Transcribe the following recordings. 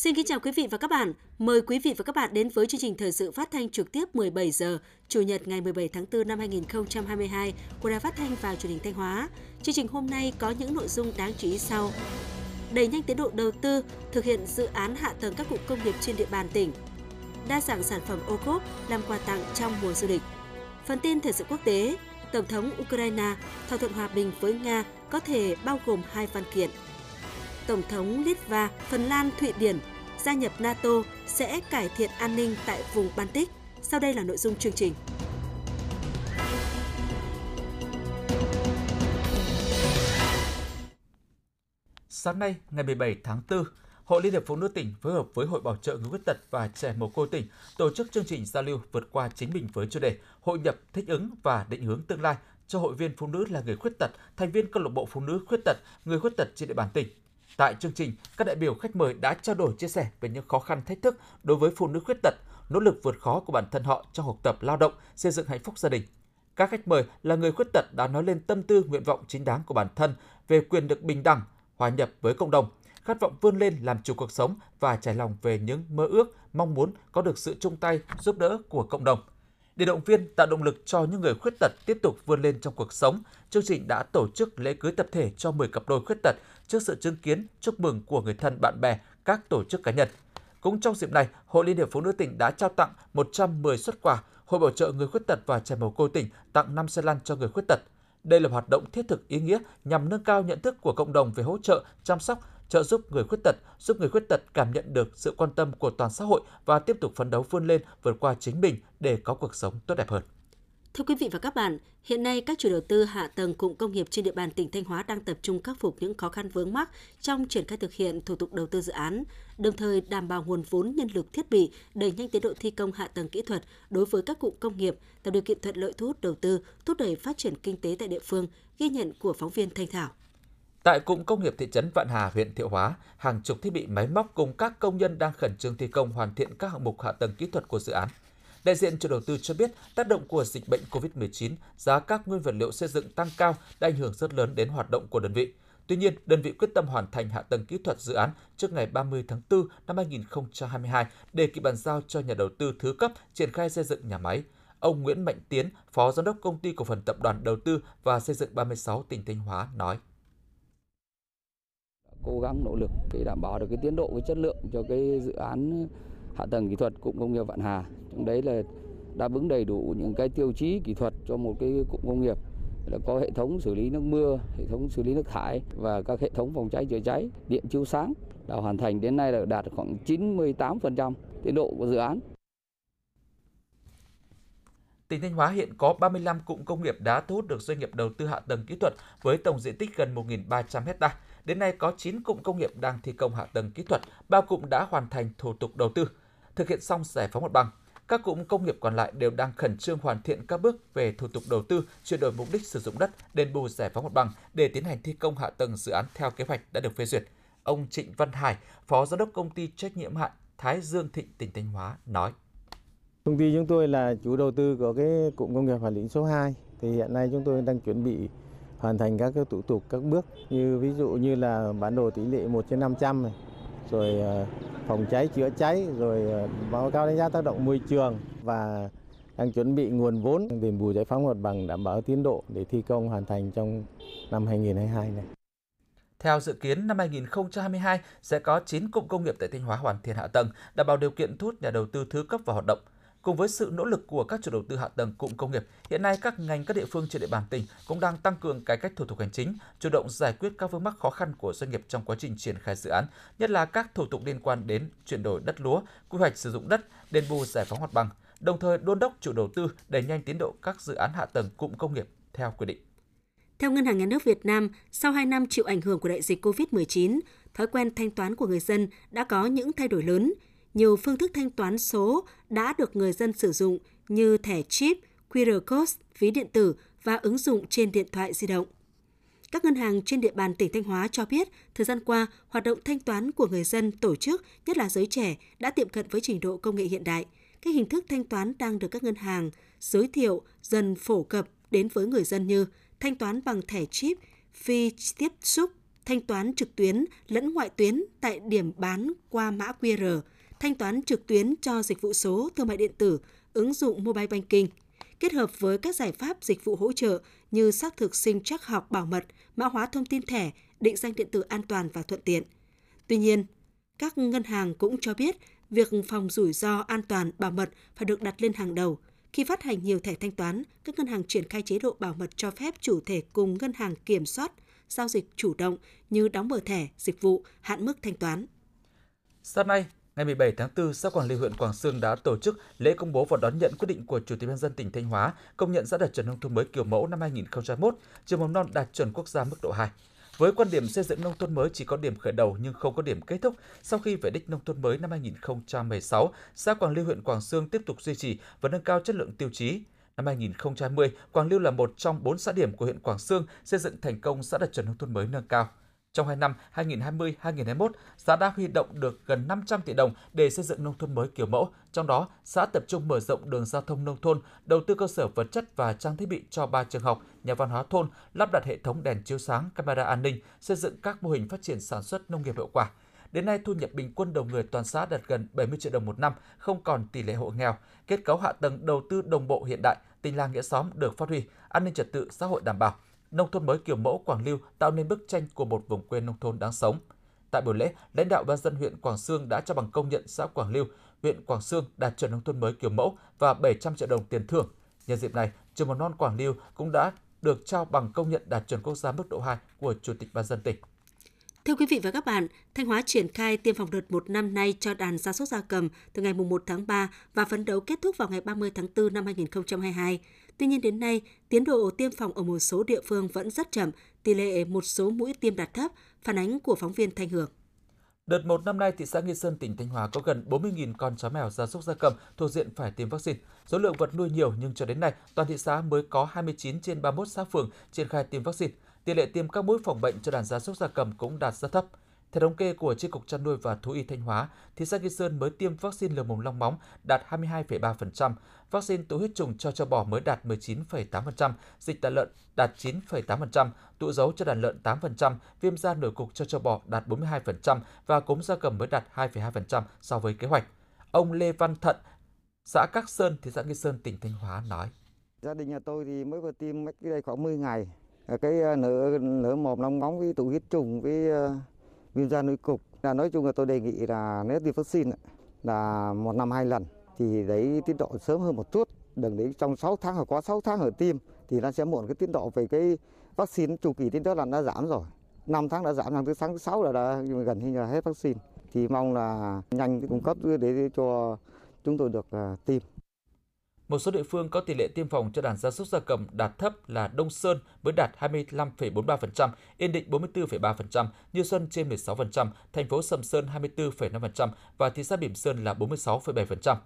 Xin kính chào quý vị và các bạn. Mời quý vị và các bạn đến với chương trình thời sự phát thanh trực tiếp 17 giờ Chủ nhật ngày 17 tháng 4 năm 2022 của Đài Phát thanh và Truyền hình Thanh Hóa. Chương trình hôm nay có những nội dung đáng chú ý sau. Đẩy nhanh tiến độ đầu tư, thực hiện dự án hạ tầng các cụm công nghiệp trên địa bàn tỉnh. Đa dạng sản phẩm ô cốp làm quà tặng trong mùa du lịch. Phần tin thời sự quốc tế, Tổng thống Ukraine thỏa thuận hòa bình với Nga có thể bao gồm hai văn kiện – Tổng thống Litva, Phần Lan, Thụy Điển gia nhập NATO sẽ cải thiện an ninh tại vùng Baltic. Sau đây là nội dung chương trình. Sáng nay, ngày 17 tháng 4, Hội Liên hiệp Phụ nữ tỉnh phối hợp với Hội Bảo trợ người khuyết tật và trẻ mồ côi tỉnh tổ chức chương trình giao lưu vượt qua chính mình với chủ đề Hội nhập, thích ứng và định hướng tương lai cho hội viên phụ nữ là người khuyết tật, thành viên câu lạc bộ phụ nữ khuyết tật, người khuyết tật trên địa bàn tỉnh Tại chương trình, các đại biểu khách mời đã trao đổi chia sẻ về những khó khăn thách thức đối với phụ nữ khuyết tật, nỗ lực vượt khó của bản thân họ trong học tập lao động, xây dựng hạnh phúc gia đình. Các khách mời là người khuyết tật đã nói lên tâm tư nguyện vọng chính đáng của bản thân về quyền được bình đẳng, hòa nhập với cộng đồng, khát vọng vươn lên làm chủ cuộc sống và trải lòng về những mơ ước, mong muốn có được sự chung tay giúp đỡ của cộng đồng. Để động viên tạo động lực cho những người khuyết tật tiếp tục vươn lên trong cuộc sống, chương trình đã tổ chức lễ cưới tập thể cho 10 cặp đôi khuyết tật trước sự chứng kiến chúc mừng của người thân bạn bè, các tổ chức cá nhân. Cũng trong dịp này, Hội Liên hiệp Phụ nữ tỉnh đã trao tặng 110 xuất quà, Hội bảo trợ người khuyết tật và trẻ mồ côi tỉnh tặng 5 xe lăn cho người khuyết tật. Đây là hoạt động thiết thực ý nghĩa nhằm nâng cao nhận thức của cộng đồng về hỗ trợ, chăm sóc, trợ giúp người khuyết tật, giúp người khuyết tật cảm nhận được sự quan tâm của toàn xã hội và tiếp tục phấn đấu vươn lên vượt qua chính mình để có cuộc sống tốt đẹp hơn. Thưa quý vị và các bạn, hiện nay các chủ đầu tư hạ tầng cụm công nghiệp trên địa bàn tỉnh Thanh Hóa đang tập trung khắc phục những khó khăn vướng mắc trong triển khai thực hiện thủ tục đầu tư dự án, đồng thời đảm bảo nguồn vốn nhân lực thiết bị, đẩy nhanh tiến độ thi công hạ tầng kỹ thuật đối với các cụm công nghiệp, tạo điều kiện thuận lợi thu hút đầu tư, thúc đẩy phát triển kinh tế tại địa phương, ghi nhận của phóng viên Thanh Thảo. Tại cụm công nghiệp thị trấn Vạn Hà, huyện Thiệu Hóa, hàng chục thiết bị máy móc cùng các công nhân đang khẩn trương thi công hoàn thiện các hạng mục hạ tầng kỹ thuật của dự án. Đại diện chủ đầu tư cho biết, tác động của dịch bệnh COVID-19, giá các nguyên vật liệu xây dựng tăng cao đã ảnh hưởng rất lớn đến hoạt động của đơn vị. Tuy nhiên, đơn vị quyết tâm hoàn thành hạ tầng kỹ thuật dự án trước ngày 30 tháng 4 năm 2022 để kịp bàn giao cho nhà đầu tư thứ cấp triển khai xây dựng nhà máy. Ông Nguyễn Mạnh Tiến, Phó Giám đốc Công ty Cổ phần Tập đoàn Đầu tư và Xây dựng 36 tỉnh Thanh Hóa nói cố gắng nỗ lực để đảm bảo được cái tiến độ cái chất lượng cho cái dự án hạ tầng kỹ thuật cụm công nghiệp Vạn Hà. Trong đấy là đáp ứng đầy đủ những cái tiêu chí kỹ thuật cho một cái cụm công nghiệp là có hệ thống xử lý nước mưa, hệ thống xử lý nước thải và các hệ thống phòng cháy chữa cháy, điện chiếu sáng đã hoàn thành đến nay là đạt khoảng 98% tiến độ của dự án. Tỉnh Thanh Hóa hiện có 35 cụm công nghiệp đã thu hút được doanh nghiệp đầu tư hạ tầng kỹ thuật với tổng diện tích gần 1.300 hecta. Đến nay có 9 cụm công nghiệp đang thi công hạ tầng kỹ thuật, ba cụm đã hoàn thành thủ tục đầu tư, thực hiện xong giải phóng mặt bằng. Các cụm công nghiệp còn lại đều đang khẩn trương hoàn thiện các bước về thủ tục đầu tư, chuyển đổi mục đích sử dụng đất, đền bù giải phóng mặt bằng để tiến hành thi công hạ tầng dự án theo kế hoạch đã được phê duyệt. Ông Trịnh Văn Hải, Phó Giám đốc công ty trách nhiệm hạn Thái Dương Thịnh tỉnh Thanh Hóa nói. Công ty chúng tôi là chủ đầu tư của cái cụm công nghiệp hòa Lĩnh số 2 thì hiện nay chúng tôi đang chuẩn bị hoàn thành các cái thủ tục các bước như ví dụ như là bản đồ tỷ lệ 1 trên 500 này, rồi ờ, phòng cháy chữa cháy, rồi ờ, báo cáo đánh giá tác động môi trường và đang chuẩn bị nguồn vốn đền bù giải phóng mặt bằng đảm bảo tiến độ để thi công hoàn thành trong năm 2022 này. Theo dự kiến, năm 2022 sẽ có 9 cụm công nghiệp tại Thanh Hóa hoàn thiện hạ tầng, đảm bảo điều kiện thu hút nhà đầu tư thứ cấp vào hoạt động. Cùng với sự nỗ lực của các chủ đầu tư hạ tầng cụm công nghiệp, hiện nay các ngành các địa phương trên địa bàn tỉnh cũng đang tăng cường cải cách thủ tục hành chính, chủ động giải quyết các vướng mắc khó khăn của doanh nghiệp trong quá trình triển khai dự án, nhất là các thủ tục liên quan đến chuyển đổi đất lúa, quy hoạch sử dụng đất, đền bù giải phóng mặt bằng, đồng thời đôn đốc chủ đầu tư đẩy nhanh tiến độ các dự án hạ tầng cụm công nghiệp theo quy định. Theo Ngân hàng Nhà nước Việt Nam, sau 2 năm chịu ảnh hưởng của đại dịch COVID-19, thói quen thanh toán của người dân đã có những thay đổi lớn – nhiều phương thức thanh toán số đã được người dân sử dụng như thẻ chip, QR code, ví điện tử và ứng dụng trên điện thoại di động. Các ngân hàng trên địa bàn tỉnh Thanh Hóa cho biết, thời gian qua, hoạt động thanh toán của người dân tổ chức, nhất là giới trẻ, đã tiệm cận với trình độ công nghệ hiện đại. Các hình thức thanh toán đang được các ngân hàng giới thiệu dần phổ cập đến với người dân như thanh toán bằng thẻ chip, phi tiếp xúc, thanh toán trực tuyến lẫn ngoại tuyến tại điểm bán qua mã QR, thanh toán trực tuyến cho dịch vụ số thương mại điện tử, ứng dụng mobile banking, kết hợp với các giải pháp dịch vụ hỗ trợ như xác thực sinh trắc học bảo mật, mã hóa thông tin thẻ, định danh điện tử an toàn và thuận tiện. Tuy nhiên, các ngân hàng cũng cho biết việc phòng rủi ro an toàn bảo mật phải được đặt lên hàng đầu. Khi phát hành nhiều thẻ thanh toán, các ngân hàng triển khai chế độ bảo mật cho phép chủ thể cùng ngân hàng kiểm soát giao dịch chủ động như đóng mở thẻ, dịch vụ, hạn mức thanh toán. Sáng nay, ngày 17 tháng 4, Xã Quảng Lý huyện Quảng Sương đã tổ chức lễ công bố và đón nhận quyết định của Chủ tịch nhân dân tỉnh Thanh Hóa công nhận xã đạt chuẩn nông thôn mới kiểu mẫu năm 2021, trường mầm non đạt chuẩn quốc gia mức độ 2. Với quan điểm xây dựng nông thôn mới chỉ có điểm khởi đầu nhưng không có điểm kết thúc, sau khi về đích nông thôn mới năm 2016, xã Quảng Lưu huyện Quảng Sương tiếp tục duy trì và nâng cao chất lượng tiêu chí. Năm 2020, Quảng Lưu là một trong bốn xã điểm của huyện Quảng Sương xây dựng thành công xã đạt chuẩn nông thôn mới nâng cao. Trong 2 năm 2020-2021, xã đã huy động được gần 500 tỷ đồng để xây dựng nông thôn mới kiểu mẫu. Trong đó, xã tập trung mở rộng đường giao thông nông thôn, đầu tư cơ sở vật chất và trang thiết bị cho 3 trường học, nhà văn hóa thôn, lắp đặt hệ thống đèn chiếu sáng, camera an ninh, xây dựng các mô hình phát triển sản xuất nông nghiệp hiệu quả. Đến nay, thu nhập bình quân đầu người toàn xã đạt gần 70 triệu đồng một năm, không còn tỷ lệ hộ nghèo. Kết cấu hạ tầng đầu tư đồng bộ hiện đại, tình làng nghĩa xóm được phát huy, an ninh trật tự xã hội đảm bảo nông thôn mới kiểu mẫu Quảng Lưu tạo nên bức tranh của một vùng quê nông thôn đáng sống. Tại buổi lễ, lãnh đạo ban dân huyện Quảng Sương đã trao bằng công nhận xã Quảng Lưu, huyện Quảng Sương đạt chuẩn nông thôn mới kiểu mẫu và 700 triệu đồng tiền thưởng. Nhân dịp này, trường mầm non Quảng Lưu cũng đã được trao bằng công nhận đạt chuẩn quốc gia mức độ 2 của Chủ tịch ban dân tỉnh. Thưa quý vị và các bạn, Thanh Hóa triển khai tiêm phòng đợt 1 năm nay cho đàn gia súc gia cầm từ ngày 1 tháng 3 và phấn đấu kết thúc vào ngày 30 tháng 4 năm 2022. Tuy nhiên đến nay, tiến độ tiêm phòng ở một số địa phương vẫn rất chậm, tỷ lệ một số mũi tiêm đạt thấp, phản ánh của phóng viên Thanh Hưởng. Đợt 1 năm nay, thị xã Nghi Sơn, tỉnh Thanh Hóa có gần 40.000 con chó mèo gia súc gia cầm thuộc diện phải tiêm vaccine. Số lượng vật nuôi nhiều nhưng cho đến nay, toàn thị xã mới có 29 trên 31 xã phường triển khai tiêm vaccine. Tỷ lệ tiêm các mũi phòng bệnh cho đàn gia súc gia cầm cũng đạt rất thấp. Theo thống kê của Chi cục chăn nuôi và thú y Thanh Hóa, thị xã Nghi Sơn mới tiêm vaccine lở mồm long móng đạt 22,3%, vaccine tụ huyết trùng cho châu bò mới đạt 19,8%, dịch tả lợn đạt 9,8%, tụ dấu cho đàn lợn 8%, viêm da nổi cục cho châu bò đạt 42% và cúm gia cầm mới đạt 2,2% so với kế hoạch. Ông Lê Văn Thận, xã Các Sơn, thị xã Nghi Sơn, tỉnh Thanh Hóa nói. Gia đình nhà tôi thì mới vừa tiêm cách đây khoảng 10 ngày. Cái nửa nở nở mồm long móng với tụ huyết trùng với à, viêm da nuôi cục. Là nói chung là tôi đề nghị là nếu tiêm vaccine là một năm hai lần thì đấy tiến độ sớm hơn một chút. Đừng để trong 6 tháng hoặc quá 6 tháng ở tiêm thì nó sẽ muộn cái tiến độ về cái vaccine chu kỳ tiến đó là đã giảm rồi. 5 tháng đã giảm, sang thứ tháng thứ 6 là đã gần như là hết vaccine. Thì mong là nhanh cung cấp để cho chúng tôi được à, tiêm. Một số địa phương có tỷ lệ tiêm phòng cho đàn gia súc gia cầm đạt thấp là Đông Sơn mới đạt 25,43%, Yên Định 44,3%, Như Xuân trên 16%, thành phố Sầm Sơn 24,5% và thị xã Bỉm Sơn là 46,7%.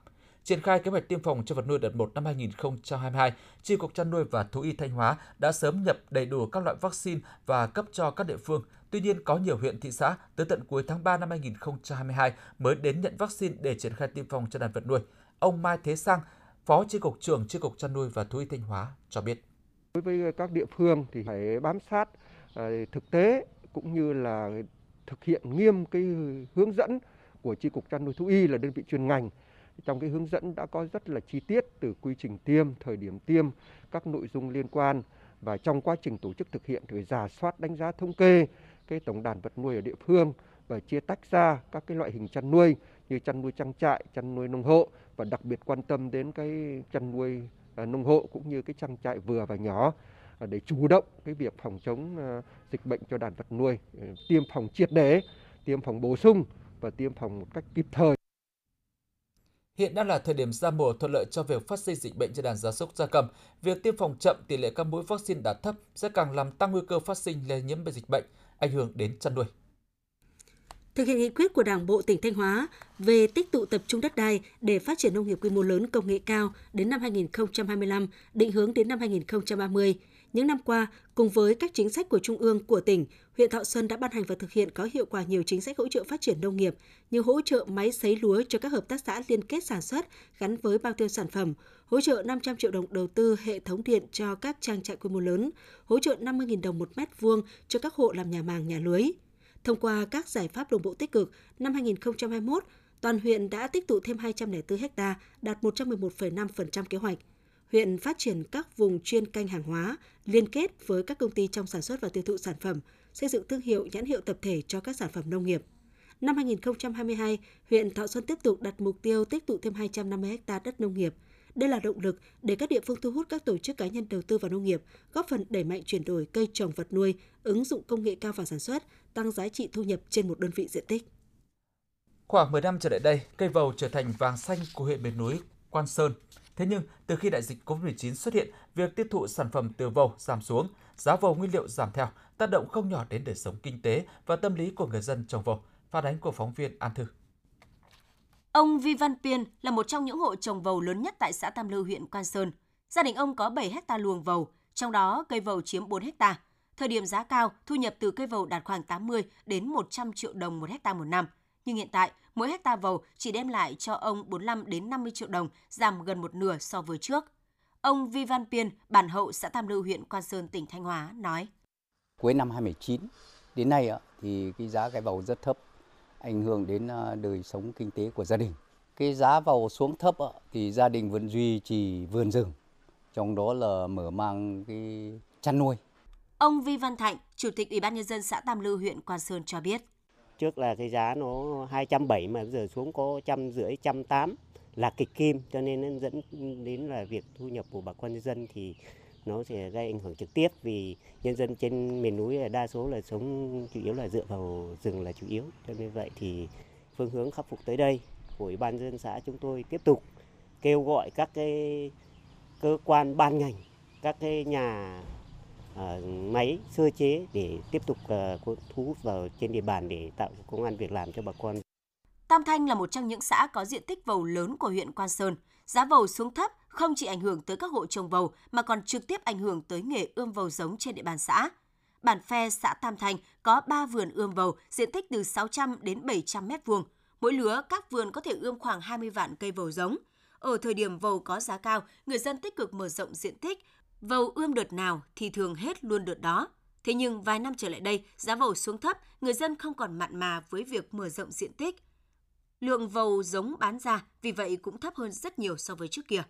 Triển khai kế hoạch tiêm phòng cho vật nuôi đợt 1 năm 2022, tri cục chăn nuôi và thú y Thanh Hóa đã sớm nhập đầy đủ các loại vaccine và cấp cho các địa phương. Tuy nhiên, có nhiều huyện thị xã tới tận cuối tháng 3 năm 2022 mới đến nhận vaccine để triển khai tiêm phòng cho đàn vật nuôi. Ông Mai Thế Sang, Phó Chi cục trưởng Chi cục chăn nuôi và thú y Thanh Hóa cho biết. Đối với các địa phương thì phải bám sát à, thực tế cũng như là thực hiện nghiêm cái hướng dẫn của Chi cục chăn nuôi thú y là đơn vị chuyên ngành. Trong cái hướng dẫn đã có rất là chi tiết từ quy trình tiêm, thời điểm tiêm, các nội dung liên quan và trong quá trình tổ chức thực hiện thì giả soát đánh giá thống kê cái tổng đàn vật nuôi ở địa phương và chia tách ra các cái loại hình chăn nuôi như chăn nuôi trang trại, chăn nuôi nông hộ và đặc biệt quan tâm đến cái chăn nuôi à, nông hộ cũng như cái trang trại vừa và nhỏ à, để chủ động cái việc phòng chống à, dịch bệnh cho đàn vật nuôi, tiêm phòng triệt để, tiêm phòng bổ sung và tiêm phòng một cách kịp thời. Hiện đang là thời điểm ra mùa thuận lợi cho việc phát sinh dịch bệnh trên đàn gia súc gia cầm. Việc tiêm phòng chậm, tỷ lệ các mũi vaccine đạt thấp sẽ càng làm tăng nguy cơ phát sinh lây nhiễm bệnh dịch bệnh, ảnh hưởng đến chăn nuôi. Thực hiện nghị quyết của Đảng bộ tỉnh Thanh Hóa về tích tụ tập trung đất đai để phát triển nông nghiệp quy mô lớn công nghệ cao đến năm 2025, định hướng đến năm 2030, Những năm qua, cùng với các chính sách của Trung ương, của tỉnh, huyện Thọ Xuân đã ban hành và thực hiện có hiệu quả nhiều chính sách hỗ trợ phát triển nông nghiệp như hỗ trợ máy sấy lúa cho các hợp tác xã liên kết sản xuất gắn với bao tiêu sản phẩm, hỗ trợ 500 triệu đồng đầu tư hệ thống điện cho các trang trại quy mô lớn, hỗ trợ 50.000 đồng một mét vuông cho các hộ làm nhà màng, nhà lưới. Thông qua các giải pháp đồng bộ tích cực, năm 2021, toàn huyện đã tích tụ thêm 204 ha, đạt 111,5% kế hoạch. Huyện phát triển các vùng chuyên canh hàng hóa, liên kết với các công ty trong sản xuất và tiêu thụ sản phẩm, xây dựng thương hiệu nhãn hiệu tập thể cho các sản phẩm nông nghiệp. Năm 2022, huyện Thọ Xuân tiếp tục đặt mục tiêu tích tụ thêm 250 ha đất nông nghiệp. Đây là động lực để các địa phương thu hút các tổ chức cá nhân đầu tư vào nông nghiệp, góp phần đẩy mạnh chuyển đổi cây trồng vật nuôi, ứng dụng công nghệ cao vào sản xuất, tăng giá trị thu nhập trên một đơn vị diện tích. Khoảng 10 năm trở lại đây, cây vầu trở thành vàng xanh của huyện miền núi Quan Sơn. Thế nhưng, từ khi đại dịch COVID-19 xuất hiện, việc tiêu thụ sản phẩm từ vầu giảm xuống, giá vầu nguyên liệu giảm theo, tác động không nhỏ đến đời sống kinh tế và tâm lý của người dân trồng vầu. Phản ánh của phóng viên An Thư. Ông Vi Văn Piên là một trong những hộ trồng vầu lớn nhất tại xã Tam Lư, huyện Quan Sơn. Gia đình ông có 7 hecta luồng vầu, trong đó cây vầu chiếm 4 hecta. Thời điểm giá cao, thu nhập từ cây vầu đạt khoảng 80 đến 100 triệu đồng một hecta một năm. Nhưng hiện tại, mỗi hecta vầu chỉ đem lại cho ông 45 đến 50 triệu đồng, giảm gần một nửa so với trước. Ông Vi Văn Piên, bản hậu xã Tam Lư, huyện Quan Sơn, tỉnh Thanh Hóa nói: Cuối năm 2019 đến nay thì cái giá cái vầu rất thấp, ảnh hưởng đến à, đời sống kinh tế của gia đình. Cái giá vầu xuống thấp thì gia đình vẫn duy trì vườn rừng, trong đó là mở mang cái chăn nuôi. Ông Vi Văn Thạnh, Chủ tịch Ủy ban nhân dân xã Tam Lư, huyện Quan Sơn cho biết. Trước là cái giá nó 270 mà bây giờ xuống có trăm rưỡi, trăm tám là kịch kim cho nên nó dẫn đến là việc thu nhập của bà con nhân dân thì nó sẽ gây ảnh hưởng trực tiếp vì nhân dân trên miền núi là đa số là sống chủ yếu là dựa vào rừng là chủ yếu cho nên vậy thì phương hướng khắc phục tới đây của ủy ban dân xã chúng tôi tiếp tục kêu gọi các cái cơ quan ban ngành các cái nhà uh, máy sơ chế để tiếp tục uh, thu hút vào trên địa bàn để tạo công an việc làm cho bà con. Tam Thanh là một trong những xã có diện tích vầu lớn của huyện Quan Sơn. Giá vầu xuống thấp không chỉ ảnh hưởng tới các hộ trồng vầu mà còn trực tiếp ảnh hưởng tới nghề ươm vầu giống trên địa bàn xã. Bản Phe, xã Tam Thanh có 3 vườn ươm vầu, diện tích từ 600 đến 700 mét vuông. Mỗi lứa các vườn có thể ươm khoảng 20 vạn cây vầu giống. Ở thời điểm vầu có giá cao, người dân tích cực mở rộng diện tích. Vầu ươm đợt nào thì thường hết luôn đợt đó. Thế nhưng vài năm trở lại đây, giá vầu xuống thấp, người dân không còn mặn mà với việc mở rộng diện tích. Lượng vầu giống bán ra vì vậy cũng thấp hơn rất nhiều so với trước kia.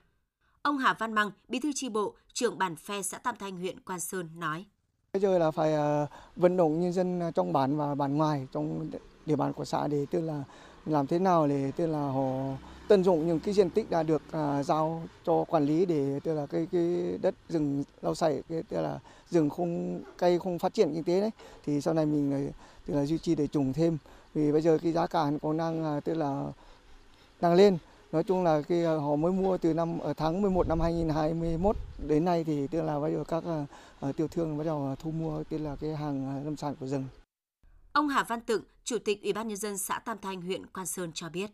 Ông Hà Văn Măng, bí thư tri bộ, trưởng bản phe xã Tam Thanh, huyện Quan Sơn nói. Bây giờ là phải ờ, vận động nhân dân ờ, trong bản và bản ngoài trong địa bàn của xã để tức là làm thế nào để tức là họ tận dụng những cái diện tích đã được à, giao cho quản lý để tức là cái cái đất rừng lau sậy cái tức là rừng không cây không phát triển kinh tế đấy. Thì sau này mình tức là duy trì để trồng thêm. Vì bây giờ cái giá cả còn đang tức là đang lên nói chung là khi họ mới mua từ năm ở tháng 11 năm 2021 đến nay thì tức là bây giờ các uh, tiểu thương bắt đầu thu mua tức là cái hàng lâm sản của rừng. Ông Hà Văn Tựng, Chủ tịch Ủy ban nhân dân xã Tam Thanh, huyện Quan Sơn cho biết.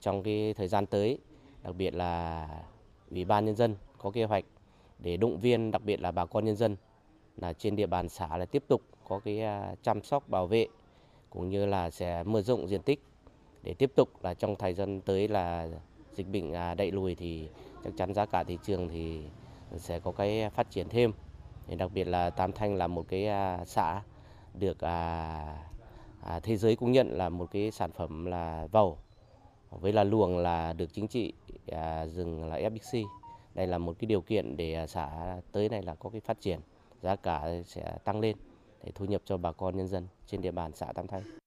Trong cái thời gian tới, đặc biệt là Ủy ban nhân dân có kế hoạch để động viên đặc biệt là bà con nhân dân là trên địa bàn xã là tiếp tục có cái chăm sóc bảo vệ cũng như là sẽ mở rộng diện tích để tiếp tục là trong thời gian tới là dịch bệnh à, đẩy lùi thì chắc chắn giá cả thị trường thì sẽ có cái phát triển thêm. Đặc biệt là Tam Thanh là một cái à, xã được à, thế giới công nhận là một cái sản phẩm là vầu với là luồng là được chính trị rừng là FBC. Đây là một cái điều kiện để xã tới này là có cái phát triển, giá cả sẽ tăng lên để thu nhập cho bà con nhân dân trên địa bàn xã Tam Thanh.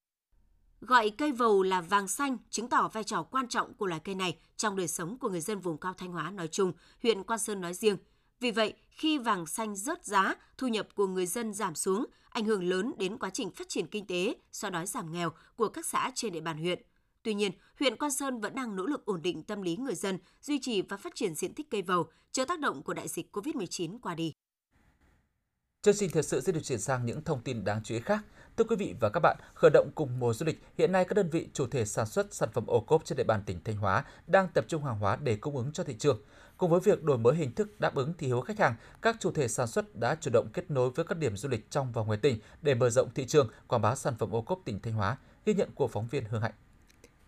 Gọi cây vầu là vàng xanh chứng tỏ vai trò quan trọng của loài cây này trong đời sống của người dân vùng cao Thanh Hóa nói chung, huyện Quan Sơn nói riêng. Vì vậy, khi vàng xanh rớt giá, thu nhập của người dân giảm xuống, ảnh hưởng lớn đến quá trình phát triển kinh tế, so đói giảm nghèo của các xã trên địa bàn huyện. Tuy nhiên, huyện Quan Sơn vẫn đang nỗ lực ổn định tâm lý người dân, duy trì và phát triển diện tích cây vầu, chờ tác động của đại dịch COVID-19 qua đi. Chương trình thời sự sẽ được chuyển sang những thông tin đáng chú ý khác. Thưa quý vị và các bạn, khởi động cùng mùa du lịch, hiện nay các đơn vị chủ thể sản xuất sản phẩm ô cốp trên địa bàn tỉnh Thanh Hóa đang tập trung hàng hóa để cung ứng cho thị trường. Cùng với việc đổi mới hình thức đáp ứng thị hiếu khách hàng, các chủ thể sản xuất đã chủ động kết nối với các điểm du lịch trong và ngoài tỉnh để mở rộng thị trường, quảng bá sản phẩm ô cốp tỉnh Thanh Hóa. Ghi nhận của phóng viên Hương Hạnh.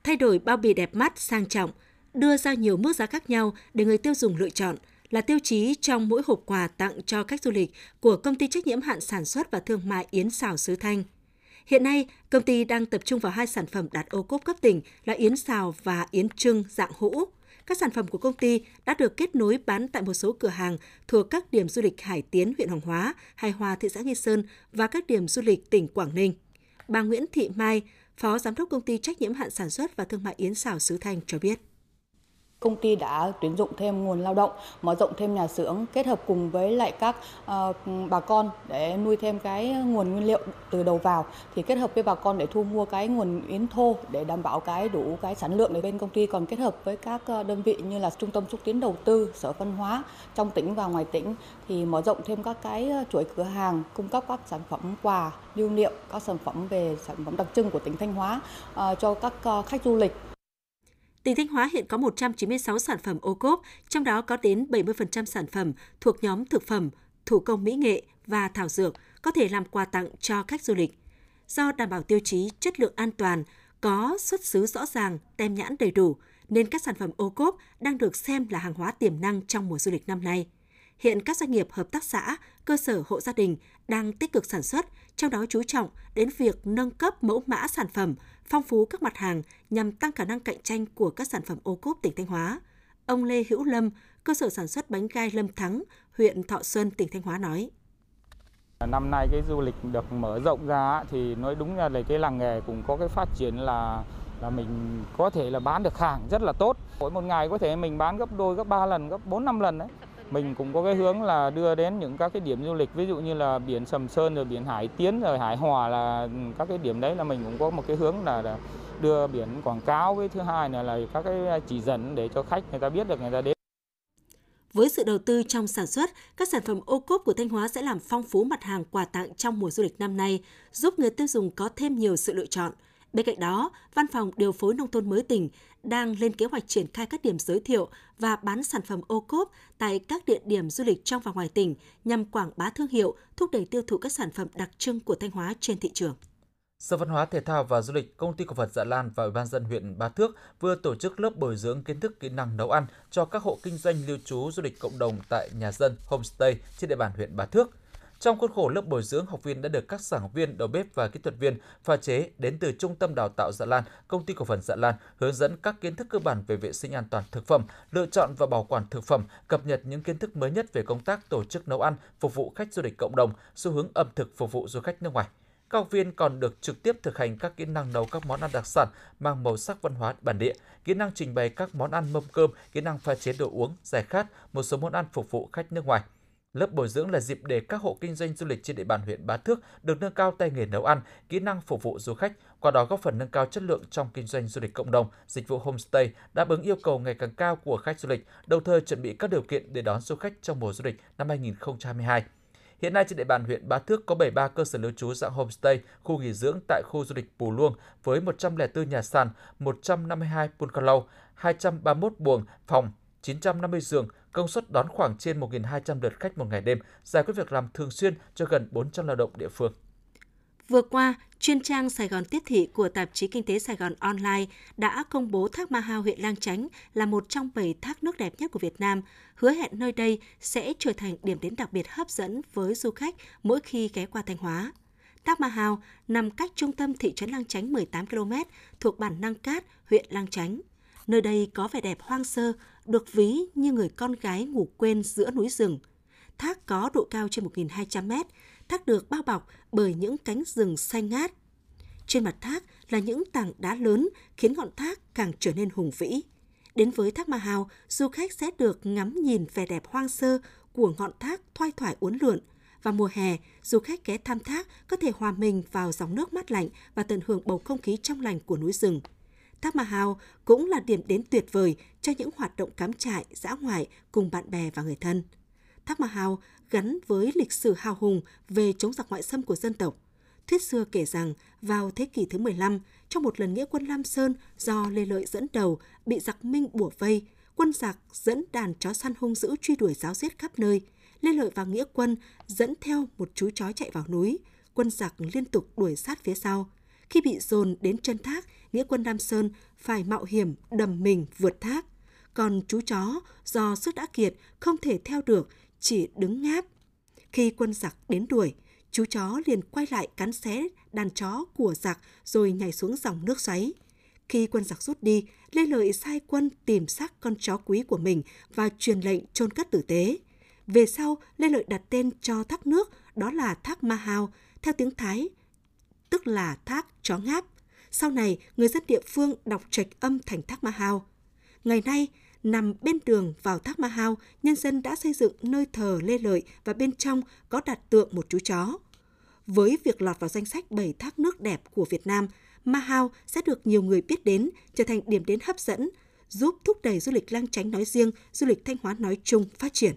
Thay đổi bao bì đẹp mắt, sang trọng, đưa ra nhiều mức giá khác nhau để người tiêu dùng lựa chọn là tiêu chí trong mỗi hộp quà tặng cho khách du lịch của công ty trách nhiệm hạn sản xuất và thương mại Yến Xào Sứ Thanh. Hiện nay, công ty đang tập trung vào hai sản phẩm đạt ô cốp cấp tỉnh là yến xào và yến trưng dạng hũ. Các sản phẩm của công ty đã được kết nối bán tại một số cửa hàng thuộc các điểm du lịch Hải Tiến, huyện Hoàng Hóa, Hải Hòa, thị xã Nghi Sơn và các điểm du lịch tỉnh Quảng Ninh. Bà Nguyễn Thị Mai, Phó Giám đốc Công ty Trách nhiệm hạn sản xuất và thương mại Yến Xào Sứ Thanh cho biết. Công ty đã tuyển dụng thêm nguồn lao động, mở rộng thêm nhà xưởng, kết hợp cùng với lại các uh, bà con để nuôi thêm cái nguồn nguyên liệu từ đầu vào. Thì kết hợp với bà con để thu mua cái nguồn yến thô để đảm bảo cái đủ cái sản lượng để bên công ty. Còn kết hợp với các ờ, đơn vị như là trung tâm xúc tiến đầu tư, sở văn hóa trong tỉnh và ngoài tỉnh thì mở rộng thêm các cái ờ, chuỗi cửa hàng cung cấp các sản phẩm quà lưu niệm, các sản phẩm về sản phẩm đặc trưng của tỉnh Thanh Hóa uh, cho các uh, khách du lịch. Tỉnh Thanh Hóa hiện có 196 sản phẩm ô cốp, trong đó có đến 70% sản phẩm thuộc nhóm thực phẩm, thủ công mỹ nghệ và thảo dược có thể làm quà tặng cho khách du lịch. Do đảm bảo tiêu chí chất lượng an toàn, có xuất xứ rõ ràng, tem nhãn đầy đủ, nên các sản phẩm ô cốp đang được xem là hàng hóa tiềm năng trong mùa du lịch năm nay. Hiện các doanh nghiệp hợp tác xã, cơ sở hộ gia đình đang tích cực sản xuất, trong đó chú trọng đến việc nâng cấp mẫu mã sản phẩm, phong phú các mặt hàng nhằm tăng khả năng cạnh tranh của các sản phẩm ô cốp tỉnh Thanh Hóa. Ông Lê Hữu Lâm, cơ sở sản xuất bánh gai Lâm Thắng, huyện Thọ Xuân, tỉnh Thanh Hóa nói. Năm nay cái du lịch được mở rộng ra thì nói đúng là cái làng nghề cũng có cái phát triển là là mình có thể là bán được hàng rất là tốt. Mỗi một ngày có thể mình bán gấp đôi, gấp ba lần, gấp bốn năm lần đấy mình cũng có cái hướng là đưa đến những các cái điểm du lịch ví dụ như là biển Sầm Sơn rồi biển Hải Tiến rồi Hải Hòa là các cái điểm đấy là mình cũng có một cái hướng là đưa biển quảng cáo với thứ hai là là các cái chỉ dẫn để cho khách người ta biết được người ta đến. Với sự đầu tư trong sản xuất, các sản phẩm ô cốp của Thanh Hóa sẽ làm phong phú mặt hàng quà tặng trong mùa du lịch năm nay, giúp người tiêu dùng có thêm nhiều sự lựa chọn – Bên cạnh đó, Văn phòng Điều phối Nông thôn mới tỉnh đang lên kế hoạch triển khai các điểm giới thiệu và bán sản phẩm ô cốp tại các địa điểm du lịch trong và ngoài tỉnh nhằm quảng bá thương hiệu, thúc đẩy tiêu thụ các sản phẩm đặc trưng của Thanh Hóa trên thị trường. Sở Văn hóa Thể thao và Du lịch, Công ty cổ phần Dạ Lan và Ủy ban dân huyện Bá Thước vừa tổ chức lớp bồi dưỡng kiến thức kỹ năng nấu ăn cho các hộ kinh doanh lưu trú du lịch cộng đồng tại nhà dân homestay trên địa bàn huyện Bá Thước. Trong khuôn khổ lớp bồi dưỡng, học viên đã được các giảng viên, đầu bếp và kỹ thuật viên pha chế đến từ Trung tâm Đào tạo Dạ Lan, Công ty cổ phần Dạ Lan hướng dẫn các kiến thức cơ bản về vệ sinh an toàn thực phẩm, lựa chọn và bảo quản thực phẩm, cập nhật những kiến thức mới nhất về công tác tổ chức nấu ăn, phục vụ khách du lịch cộng đồng, xu hướng ẩm thực phục vụ du khách nước ngoài. Các học viên còn được trực tiếp thực hành các kỹ năng nấu các món ăn đặc sản mang màu sắc văn hóa bản địa, kỹ năng trình bày các món ăn mâm cơm, kỹ năng pha chế đồ uống, giải khát, một số món ăn phục vụ khách nước ngoài. Lớp bồi dưỡng là dịp để các hộ kinh doanh du lịch trên địa bàn huyện Bá Thước được nâng cao tay nghề nấu ăn, kỹ năng phục vụ du khách, qua đó góp phần nâng cao chất lượng trong kinh doanh du lịch cộng đồng, dịch vụ homestay, đáp ứng yêu cầu ngày càng cao của khách du lịch, đồng thời chuẩn bị các điều kiện để đón du khách trong mùa du lịch năm 2022. Hiện nay trên địa bàn huyện Bá Thước có 73 cơ sở lưu trú dạng homestay, khu nghỉ dưỡng tại khu du lịch Pù Luông với 104 nhà sàn, 152 bungalow, 231 buồng, phòng, 950 giường, công suất đón khoảng trên 1.200 lượt khách một ngày đêm, giải quyết việc làm thường xuyên cho gần 400 lao động địa phương. Vừa qua, chuyên trang Sài Gòn Tiếp thị của tạp chí Kinh tế Sài Gòn Online đã công bố thác Ma Hao huyện Lang Chánh là một trong 7 thác nước đẹp nhất của Việt Nam, hứa hẹn nơi đây sẽ trở thành điểm đến đặc biệt hấp dẫn với du khách mỗi khi ghé qua Thanh Hóa. Thác Ma Hao nằm cách trung tâm thị trấn Lang Chánh 18 km thuộc bản Năng Cát, huyện Lang Chánh. Nơi đây có vẻ đẹp hoang sơ, được ví như người con gái ngủ quên giữa núi rừng. Thác có độ cao trên 1.200 mét, thác được bao bọc bởi những cánh rừng xanh ngát. Trên mặt thác là những tảng đá lớn khiến ngọn thác càng trở nên hùng vĩ. Đến với thác Ma Hào, du khách sẽ được ngắm nhìn vẻ đẹp hoang sơ của ngọn thác thoai thoải uốn lượn. Và mùa hè, du khách ghé thăm thác có thể hòa mình vào dòng nước mát lạnh và tận hưởng bầu không khí trong lành của núi rừng. Thác Mahal cũng là điểm đến tuyệt vời cho những hoạt động cắm trại, dã ngoại cùng bạn bè và người thân. Thác Mahal gắn với lịch sử hào hùng về chống giặc ngoại xâm của dân tộc. Thuyết xưa kể rằng, vào thế kỷ thứ 15, trong một lần nghĩa quân Lam Sơn do Lê Lợi dẫn đầu bị giặc Minh bủa vây, quân giặc dẫn đàn chó săn hung dữ truy đuổi giáo giết khắp nơi. Lê Lợi và nghĩa quân dẫn theo một chú chó chạy vào núi, quân giặc liên tục đuổi sát phía sau. Khi bị dồn đến chân thác, nghĩa quân Lam Sơn phải mạo hiểm đầm mình vượt thác. Còn chú chó do sức đã kiệt không thể theo được, chỉ đứng ngáp. Khi quân giặc đến đuổi, chú chó liền quay lại cắn xé đàn chó của giặc rồi nhảy xuống dòng nước xoáy. Khi quân giặc rút đi, Lê Lợi sai quân tìm xác con chó quý của mình và truyền lệnh chôn cất tử tế. Về sau, Lê Lợi đặt tên cho thác nước, đó là thác Ma Hao, theo tiếng Thái, tức là thác chó ngáp. Sau này, người dân địa phương đọc trạch âm thành thác Ma Hao. Ngày nay, nằm bên đường vào thác Ma Hao, nhân dân đã xây dựng nơi thờ Lê Lợi và bên trong có đặt tượng một chú chó. Với việc lọt vào danh sách 7 thác nước đẹp của Việt Nam, Ma Hao sẽ được nhiều người biết đến, trở thành điểm đến hấp dẫn, giúp thúc đẩy du lịch Lang Chánh nói riêng, du lịch Thanh Hóa nói chung phát triển.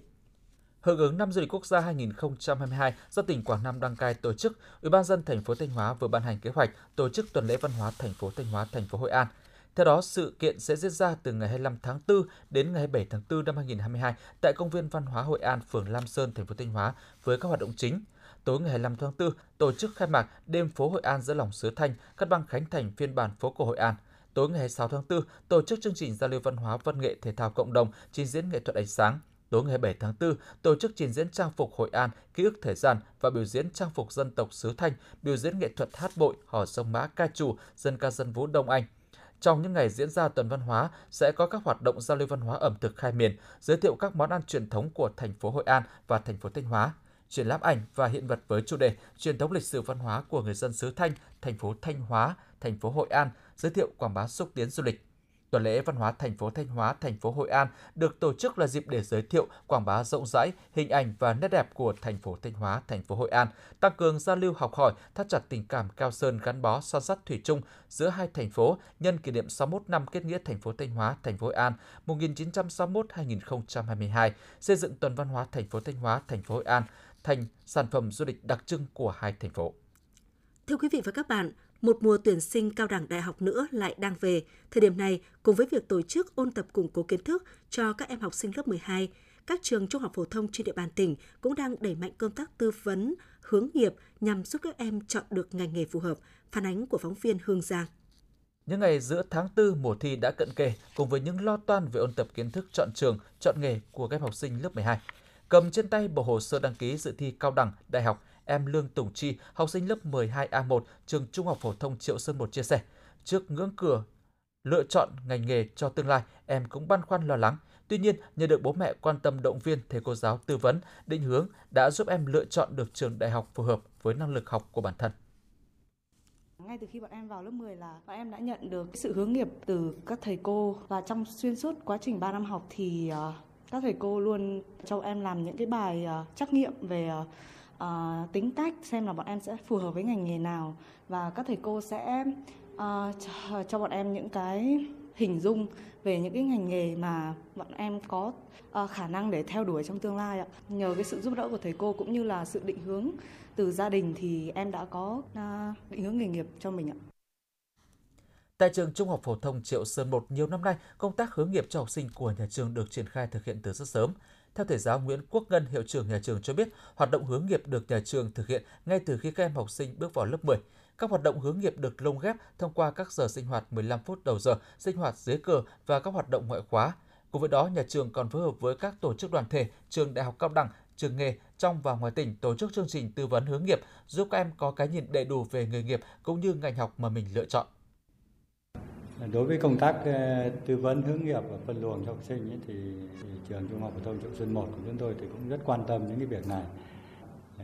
Hưởng ứng năm du lịch quốc gia 2022 do tỉnh Quảng Nam đăng cai tổ chức, Ủy ban dân thành phố Thanh Hóa vừa ban hành kế hoạch tổ chức tuần lễ văn hóa thành phố Thanh Hóa, thành phố Hội An. Theo đó, sự kiện sẽ diễn ra từ ngày 25 tháng 4 đến ngày 27 tháng 4 năm 2022 tại công viên văn hóa Hội An, phường Lam Sơn, thành phố Thanh Hóa với các hoạt động chính. Tối ngày 25 tháng 4, tổ chức khai mạc đêm phố Hội An giữa lòng xứ Thanh, cắt băng khánh thành phiên bản phố cổ Hội An. Tối ngày 26 tháng 4, tổ chức chương trình giao lưu văn hóa văn nghệ thể thao cộng đồng, trình diễn nghệ thuật ánh sáng. Tối ngày 7 tháng 4, tổ chức trình diễn trang phục Hội An, ký ức thời gian và biểu diễn trang phục dân tộc xứ Thanh, biểu diễn nghệ thuật hát bội, hò sông mã ca trù, dân ca dân vũ Đông Anh. Trong những ngày diễn ra tuần văn hóa sẽ có các hoạt động giao lưu văn hóa ẩm thực khai miền, giới thiệu các món ăn truyền thống của thành phố Hội An và thành phố Thanh Hóa, triển lãm ảnh và hiện vật với chủ đề truyền thống lịch sử văn hóa của người dân xứ Thanh, thành phố Thanh Hóa, thành phố Hội An, giới thiệu quảng bá xúc tiến du lịch. Tuần lễ văn hóa thành phố Thanh Hóa, thành phố Hội An được tổ chức là dịp để giới thiệu, quảng bá rộng rãi hình ảnh và nét đẹp của thành phố Thanh Hóa, thành phố Hội An, tăng cường giao lưu học hỏi, thắt chặt tình cảm cao sơn gắn bó son sắt thủy chung giữa hai thành phố nhân kỷ niệm 61 năm kết nghĩa thành phố Thanh Hóa, thành phố Hội An 1961-2022, xây dựng tuần văn hóa thành phố Thanh Hóa, thành phố Hội An thành sản phẩm du lịch đặc trưng của hai thành phố. Thưa quý vị và các bạn, một mùa tuyển sinh cao đẳng đại học nữa lại đang về. Thời điểm này, cùng với việc tổ chức ôn tập củng cố kiến thức cho các em học sinh lớp 12, các trường trung học phổ thông trên địa bàn tỉnh cũng đang đẩy mạnh công tác tư vấn, hướng nghiệp nhằm giúp các em chọn được ngành nghề phù hợp. Phản ánh của phóng viên Hương Giang. Những ngày giữa tháng 4 mùa thi đã cận kề, cùng với những lo toan về ôn tập kiến thức chọn trường, chọn nghề của các em học sinh lớp 12. Cầm trên tay bộ hồ sơ đăng ký dự thi cao đẳng, đại học, em Lương Tùng Chi, học sinh lớp 12A1, trường Trung học phổ thông Triệu Sơn 1 chia sẻ, trước ngưỡng cửa lựa chọn ngành nghề cho tương lai, em cũng băn khoăn lo lắng. Tuy nhiên, nhờ được bố mẹ quan tâm động viên, thầy cô giáo tư vấn, định hướng đã giúp em lựa chọn được trường đại học phù hợp với năng lực học của bản thân. Ngay từ khi bọn em vào lớp 10 là bọn em đã nhận được sự hướng nghiệp từ các thầy cô và trong xuyên suốt quá trình 3 năm học thì ờ, các thầy cô luôn cho em làm những cái bài ờ, trắc nghiệm về ờ, uh, tính cách xem là bọn em sẽ phù hợp với ngành nghề nào và các thầy cô sẽ uh, cho, bọn em những cái hình dung về những cái ngành nghề mà bọn em có uh, khả năng để theo đuổi trong tương lai ạ. Nhờ cái sự giúp đỡ của thầy cô cũng như là sự định hướng từ gia đình thì em đã có uh, định hướng nghề nghiệp cho mình ạ. Tại trường Trung học phổ thông Triệu Sơn 1 nhiều năm nay, công tác hướng nghiệp cho học sinh của nhà trường được triển khai thực hiện từ rất sớm. Theo thầy giáo Nguyễn Quốc Ngân, hiệu trưởng nhà trường cho biết, hoạt động hướng nghiệp được nhà trường thực hiện ngay từ khi các em học sinh bước vào lớp 10. Các hoạt động hướng nghiệp được lồng ghép thông qua các giờ sinh hoạt 15 phút đầu giờ, sinh hoạt dưới cờ và các hoạt động ngoại khóa. Cùng với đó, nhà trường còn phối hợp với các tổ chức đoàn thể, trường đại học cao đẳng, trường nghề trong và ngoài tỉnh tổ chức chương trình tư vấn hướng nghiệp giúp các em có cái nhìn đầy đủ về nghề nghiệp cũng như ngành học mà mình lựa chọn. Đối với công tác ờ, tư vấn hướng nghiệp và phân luồng cho học sinh ấy, thì, thì trường Trung học phổ thông Triệu Xuân 1 của chúng tôi thì cũng rất quan tâm đến cái việc này.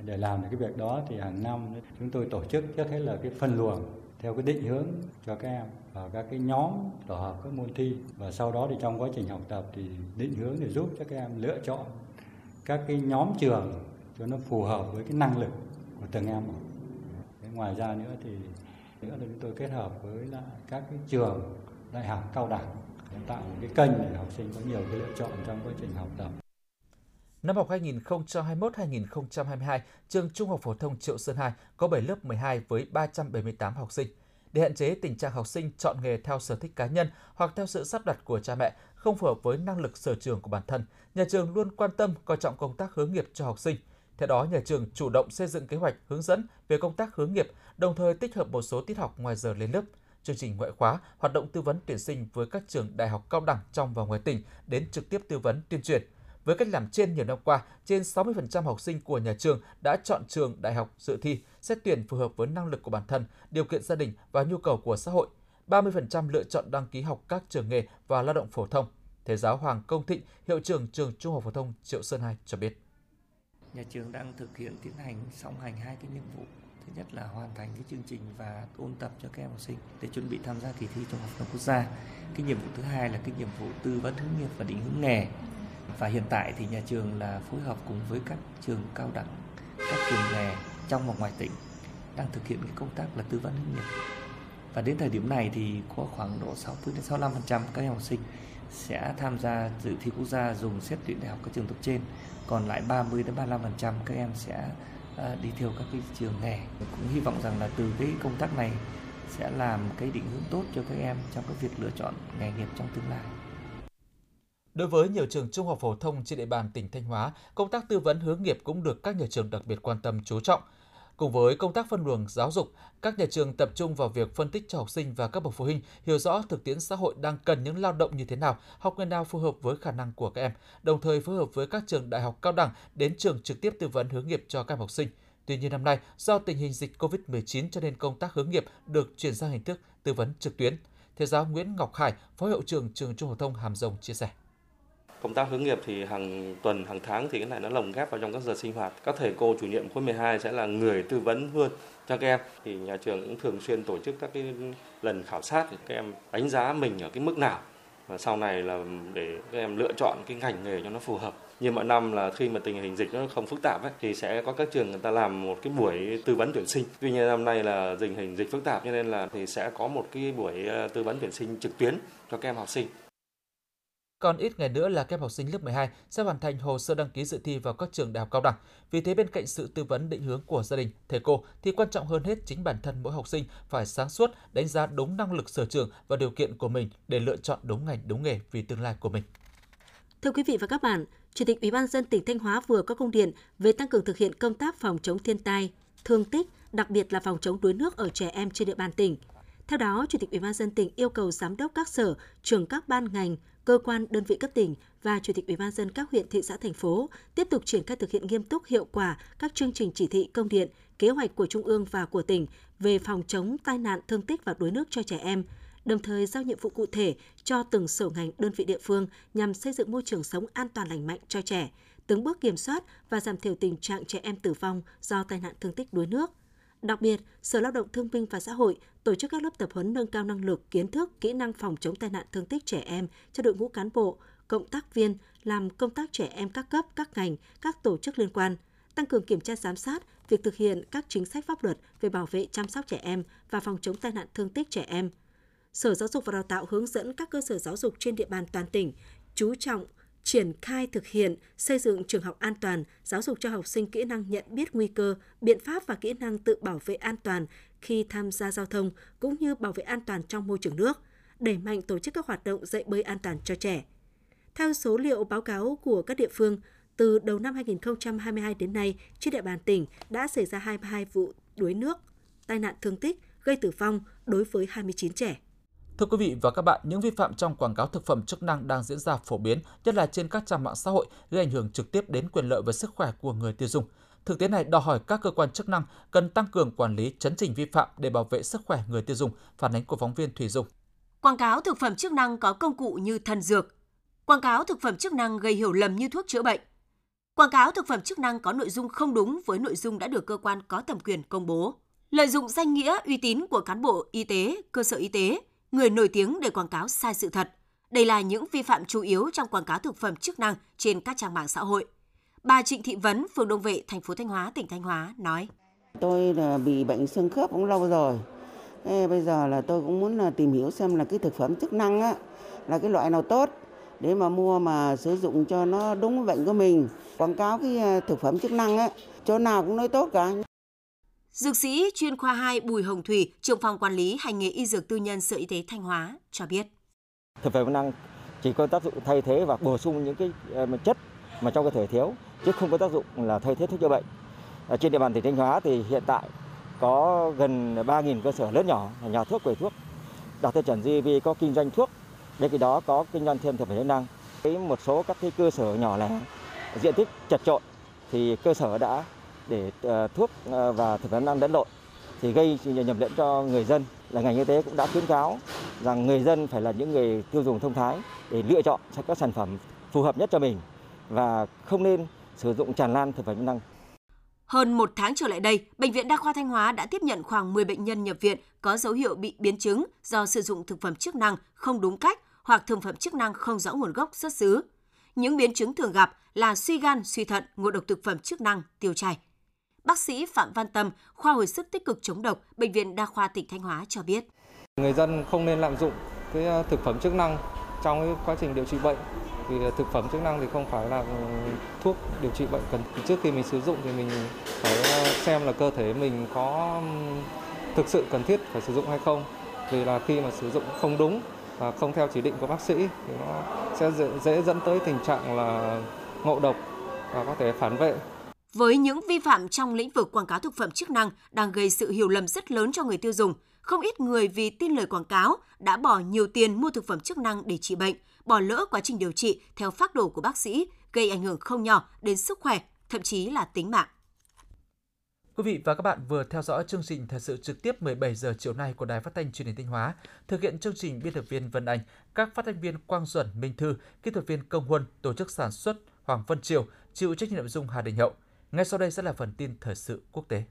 Để làm được cái việc đó thì hàng năm chúng tôi tổ chức trước hết là cái phân luồng theo cái định hướng cho các em và các cái nhóm tổ hợp các môn thi và sau đó thì trong quá trình học tập thì định hướng để giúp cho các em lựa chọn các cái nhóm trường cho nó phù hợp với cái năng lực của từng em. Ngoài ra nữa thì nữa là chúng tôi kết hợp với lại các cái trường đại học cao đẳng để tạo một cái kênh để học sinh có nhiều cái lựa chọn trong quá trình học tập. Năm học 2021-2022, trường Trung học phổ thông Triệu Sơn 2 có 7 lớp 12 với 378 học sinh. Để hạn chế tình trạng học sinh chọn nghề theo sở thích cá nhân hoặc theo sự sắp đặt của cha mẹ, không phù hợp với năng lực sở trường của bản thân, nhà trường luôn quan tâm coi trọng công tác hướng nghiệp cho học sinh. Theo đó, nhà trường chủ động xây dựng kế hoạch hướng dẫn về công tác hướng nghiệp, đồng thời tích hợp một số tiết học ngoài giờ lên lớp, chương trình ngoại khóa, hoạt động tư vấn tuyển sinh với các trường đại học cao đẳng trong và ngoài tỉnh đến trực tiếp tư vấn tuyên truyền. Với cách làm trên nhiều năm qua, trên 60% học sinh của nhà trường đã chọn trường đại học dự thi, xét tuyển phù hợp với năng lực của bản thân, điều kiện gia đình và nhu cầu của xã hội. 30% lựa chọn đăng ký học các trường nghề và lao động phổ thông. Thầy giáo Hoàng Công Thịnh, hiệu trưởng trường Trung học phổ thông Triệu Sơn 2 cho biết. Nhà trường đang thực hiện tiến hành, song hành hai cái nhiệm vụ. Thứ nhất là hoàn thành cái chương trình và ôn tập cho các em học sinh để chuẩn bị tham gia kỳ thi trung học phổ thông quốc gia. Cái nhiệm vụ thứ hai là cái nhiệm vụ tư vấn hướng nghiệp và định hướng nghề. Và hiện tại thì nhà trường là phối hợp cùng với các trường cao đẳng, các trường nghề trong và ngoài tỉnh đang thực hiện cái công tác là tư vấn hướng nghiệp. Và đến thời điểm này thì có khoảng độ 60 đến 65% các em học sinh sẽ tham gia dự thi quốc gia dùng xét tuyển đại học các trường top trên còn lại 30 đến 35% các em sẽ ờ, đi theo các cái trường nghề cũng hy vọng rằng là từ cái công tác này sẽ làm cái định hướng tốt cho các em trong cái việc lựa chọn nghề nghiệp trong tương lai. Đối với nhiều trường trung học phổ thông trên địa bàn tỉnh Thanh Hóa, công tác tư vấn hướng nghiệp cũng được các nhà trường đặc biệt quan tâm chú trọng. Cùng với công tác phân luồng giáo dục, các nhà trường tập trung vào việc phân tích cho học sinh và các bậc phụ huynh hiểu rõ thực tiễn xã hội đang cần những lao động như thế nào, học nghề nào phù hợp với khả năng của các em, đồng thời phối hợp với các trường đại học cao đẳng đến trường trực tiếp tư vấn hướng nghiệp cho các em học sinh. Tuy nhiên năm nay, do tình hình dịch COVID-19 cho nên công tác hướng nghiệp được chuyển sang hình thức tư vấn trực tuyến. Thầy giáo Nguyễn Ngọc Hải, Phó hiệu trưởng trường Trung học thông Hàm Rồng chia sẻ công tác hướng nghiệp thì hàng tuần hàng tháng thì cái này nó lồng ghép vào trong các giờ sinh hoạt. Các thầy cô chủ nhiệm khối 12 sẽ là người tư vấn hơn cho các em. Thì nhà trường cũng thường xuyên tổ chức các cái lần khảo sát để các em đánh giá mình ở cái mức nào. Và sau này là để các em lựa chọn cái ngành nghề cho nó phù hợp. Như mọi năm là khi mà tình hình dịch nó không phức tạp ấy, thì sẽ có các trường người ta làm một cái buổi tư vấn tuyển sinh. Tuy nhiên năm nay là tình hình dịch phức tạp cho nên là thì sẽ có một cái buổi ờ, tư vấn tuyển sinh trực tuyến cho các em học sinh còn ít ngày nữa là các em học sinh lớp 12 sẽ hoàn thành hồ sơ đăng ký dự thi vào các trường đại học cao đẳng. Vì thế bên cạnh sự tư vấn định hướng của gia đình, thầy cô thì quan trọng hơn hết chính bản thân mỗi học sinh phải sáng suốt, đánh giá đúng năng lực sở trường và điều kiện của mình để lựa chọn đúng ngành đúng nghề vì tương lai của mình. Thưa quý vị và các bạn, Chủ tịch Ủy ban dân tỉnh Thanh Hóa vừa có công điện về tăng cường thực hiện công tác phòng chống thiên tai, thương tích, đặc biệt là phòng chống đuối nước ở trẻ em trên địa bàn tỉnh. Theo đó, Chủ tịch Ủy ban dân tỉnh yêu cầu giám đốc các sở, trưởng các ban ngành, cơ quan, đơn vị cấp tỉnh và Chủ tịch Ủy ban dân các huyện, thị xã, thành phố tiếp tục triển khai thực hiện nghiêm túc hiệu quả các chương trình chỉ thị công điện, kế hoạch của Trung ương và của tỉnh về phòng chống tai nạn thương tích và đuối nước cho trẻ em, đồng thời giao nhiệm vụ cụ thể cho từng sở ngành đơn vị địa phương nhằm xây dựng môi trường sống an toàn lành mạnh cho trẻ, từng bước kiểm soát và giảm thiểu tình trạng trẻ em tử vong do tai nạn thương tích đuối nước. Đặc biệt, Sở Lao động Thương binh và Xã hội tổ chức các lớp tập huấn nâng cao năng lực, kiến thức, kỹ năng phòng chống tai nạn thương tích trẻ em cho đội ngũ cán bộ, cộng tác viên làm công tác trẻ em các cấp, các ngành, các tổ chức liên quan, tăng cường kiểm tra giám sát việc thực hiện các chính sách pháp luật về bảo vệ chăm sóc trẻ em và phòng chống tai nạn thương tích trẻ em. Sở Giáo dục và Đào tạo hướng dẫn các cơ sở giáo dục trên địa bàn toàn tỉnh chú trọng triển khai thực hiện xây dựng trường học an toàn, giáo dục cho học sinh kỹ năng nhận biết nguy cơ, biện pháp và kỹ năng tự bảo vệ an toàn khi tham gia giao thông cũng như bảo vệ an toàn trong môi trường nước, đẩy mạnh tổ chức các hoạt động dạy bơi an toàn cho trẻ. Theo số liệu báo cáo của các địa phương, từ đầu năm 2022 đến nay, trên địa bàn tỉnh đã xảy ra 22 vụ đuối nước, tai nạn thương tích, gây tử vong đối với 29 trẻ. Thưa quý vị và các bạn, những vi phạm trong quảng cáo thực phẩm chức năng đang diễn ra phổ biến, nhất là trên các trang mạng xã hội, gây ảnh hưởng trực tiếp đến quyền lợi và sức khỏe của người tiêu dùng. Thực tế này đòi hỏi các cơ quan chức năng cần tăng cường quản lý chấn chỉnh vi phạm để bảo vệ sức khỏe người tiêu dùng, phản ánh của phóng viên Thủy Dung. Quảng cáo thực phẩm chức năng có công cụ như thần dược. Quảng cáo thực phẩm chức năng gây hiểu lầm như thuốc chữa bệnh. Quảng cáo thực phẩm chức năng có nội dung không đúng với nội dung đã được cơ quan có thẩm quyền công bố. Lợi dụng danh nghĩa uy tín của cán bộ y tế, cơ sở y tế, người nổi tiếng để quảng cáo sai sự thật. Đây là những vi phạm chủ yếu trong quảng cáo thực phẩm chức năng trên các trang mạng xã hội. Bà Trịnh Thị Vấn, phường Đông Vệ, thành phố Thanh Hóa, tỉnh Thanh Hóa nói: Tôi là bị bệnh xương khớp cũng lâu rồi. Thế bây giờ là tôi cũng muốn là tìm hiểu xem là cái thực phẩm chức năng á là cái loại nào tốt để mà mua mà sử dụng cho nó đúng bệnh của mình. Quảng cáo cái à, thực phẩm chức năng á, chỗ nào cũng nói tốt cả. Dược sĩ chuyên khoa 2 Bùi Hồng Thủy, trưởng phòng quản lý hành nghề y dược tư nhân Sở Y tế Thanh Hóa cho biết. Thực phẩm năng chỉ có tác dụng thay thế và bổ sung những cái ờ, chất mà trong cơ thể thiếu chứ không có tác dụng là thay thế thuốc chữa bệnh. Ở trên địa bàn tỉnh Thanh Hóa thì hiện tại có gần 3.000 cơ sở lớn nhỏ nhà thuốc quầy thuốc đạt tiêu chuẩn GMP có kinh doanh thuốc bên cạnh đó có kinh doanh thêm thực phẩm chức năng với một số các cái cơ sở nhỏ lẻ diện tích chật trội thì cơ sở đã để ờ, thuốc ờ, và thực phẩm năng lẫn lộn thì gây nhầm lẫn cho người dân là ngành y tế cũng đã khuyến cáo rằng người dân phải là những người tiêu dùng thông thái để lựa chọn các sản phẩm phù hợp nhất cho mình và không nên sử dụng tràn lan thực phẩm chức năng. Hơn một tháng trở lại đây, Bệnh viện Đa khoa Thanh Hóa đã tiếp nhận khoảng 10 bệnh nhân nhập viện có dấu hiệu bị biến chứng do sử dụng thực phẩm chức năng không đúng cách hoặc thực phẩm chức năng không rõ nguồn gốc xuất xứ. Những biến chứng thường gặp là suy gan, suy thận, ngộ độc thực phẩm chức năng, tiêu chảy. Bác sĩ Phạm Văn Tâm, khoa hồi sức tích cực chống độc, Bệnh viện Đa khoa tỉnh Thanh Hóa cho biết. Người dân không nên lạm dụng cái à, thực phẩm chức năng trong cái quá trình điều trị bệnh vì thực phẩm chức năng thì không phải là ừ, thuốc điều trị bệnh cần trước khi mình sử dụng thì mình phải à, xem là cơ thể mình có thực sự cần thiết phải sử dụng hay không. Vì là khi mà sử dụng không đúng và không theo chỉ định của bác sĩ thì nó sẽ dễ, dễ dẫn tới tình trạng là ngộ độc và có thể phản vệ với những vi phạm trong lĩnh vực quảng cáo thực phẩm chức năng đang gây sự hiểu lầm rất lớn cho người tiêu dùng, không ít người vì tin lời quảng cáo đã bỏ nhiều tiền mua thực phẩm chức năng để trị bệnh, bỏ lỡ quá trình điều trị theo phác đồ của bác sĩ, gây ảnh hưởng không nhỏ đến sức khỏe, thậm chí là tính mạng. Quý vị và các bạn vừa theo dõi chương trình thời sự trực tiếp 17 giờ chiều nay của Đài Phát thanh Truyền hình Thanh Hóa. Thực hiện chương trình biên tập viên Vân Anh, các phát thanh viên Quang Duẩn, Minh Thư, kỹ thuật viên Công Huân, tổ chức sản xuất Hoàng Vân Triều, chịu trách nhiệm nội dung Hà Đình Hậu. Ngay sau đây sẽ là phần tin thời sự quốc tế.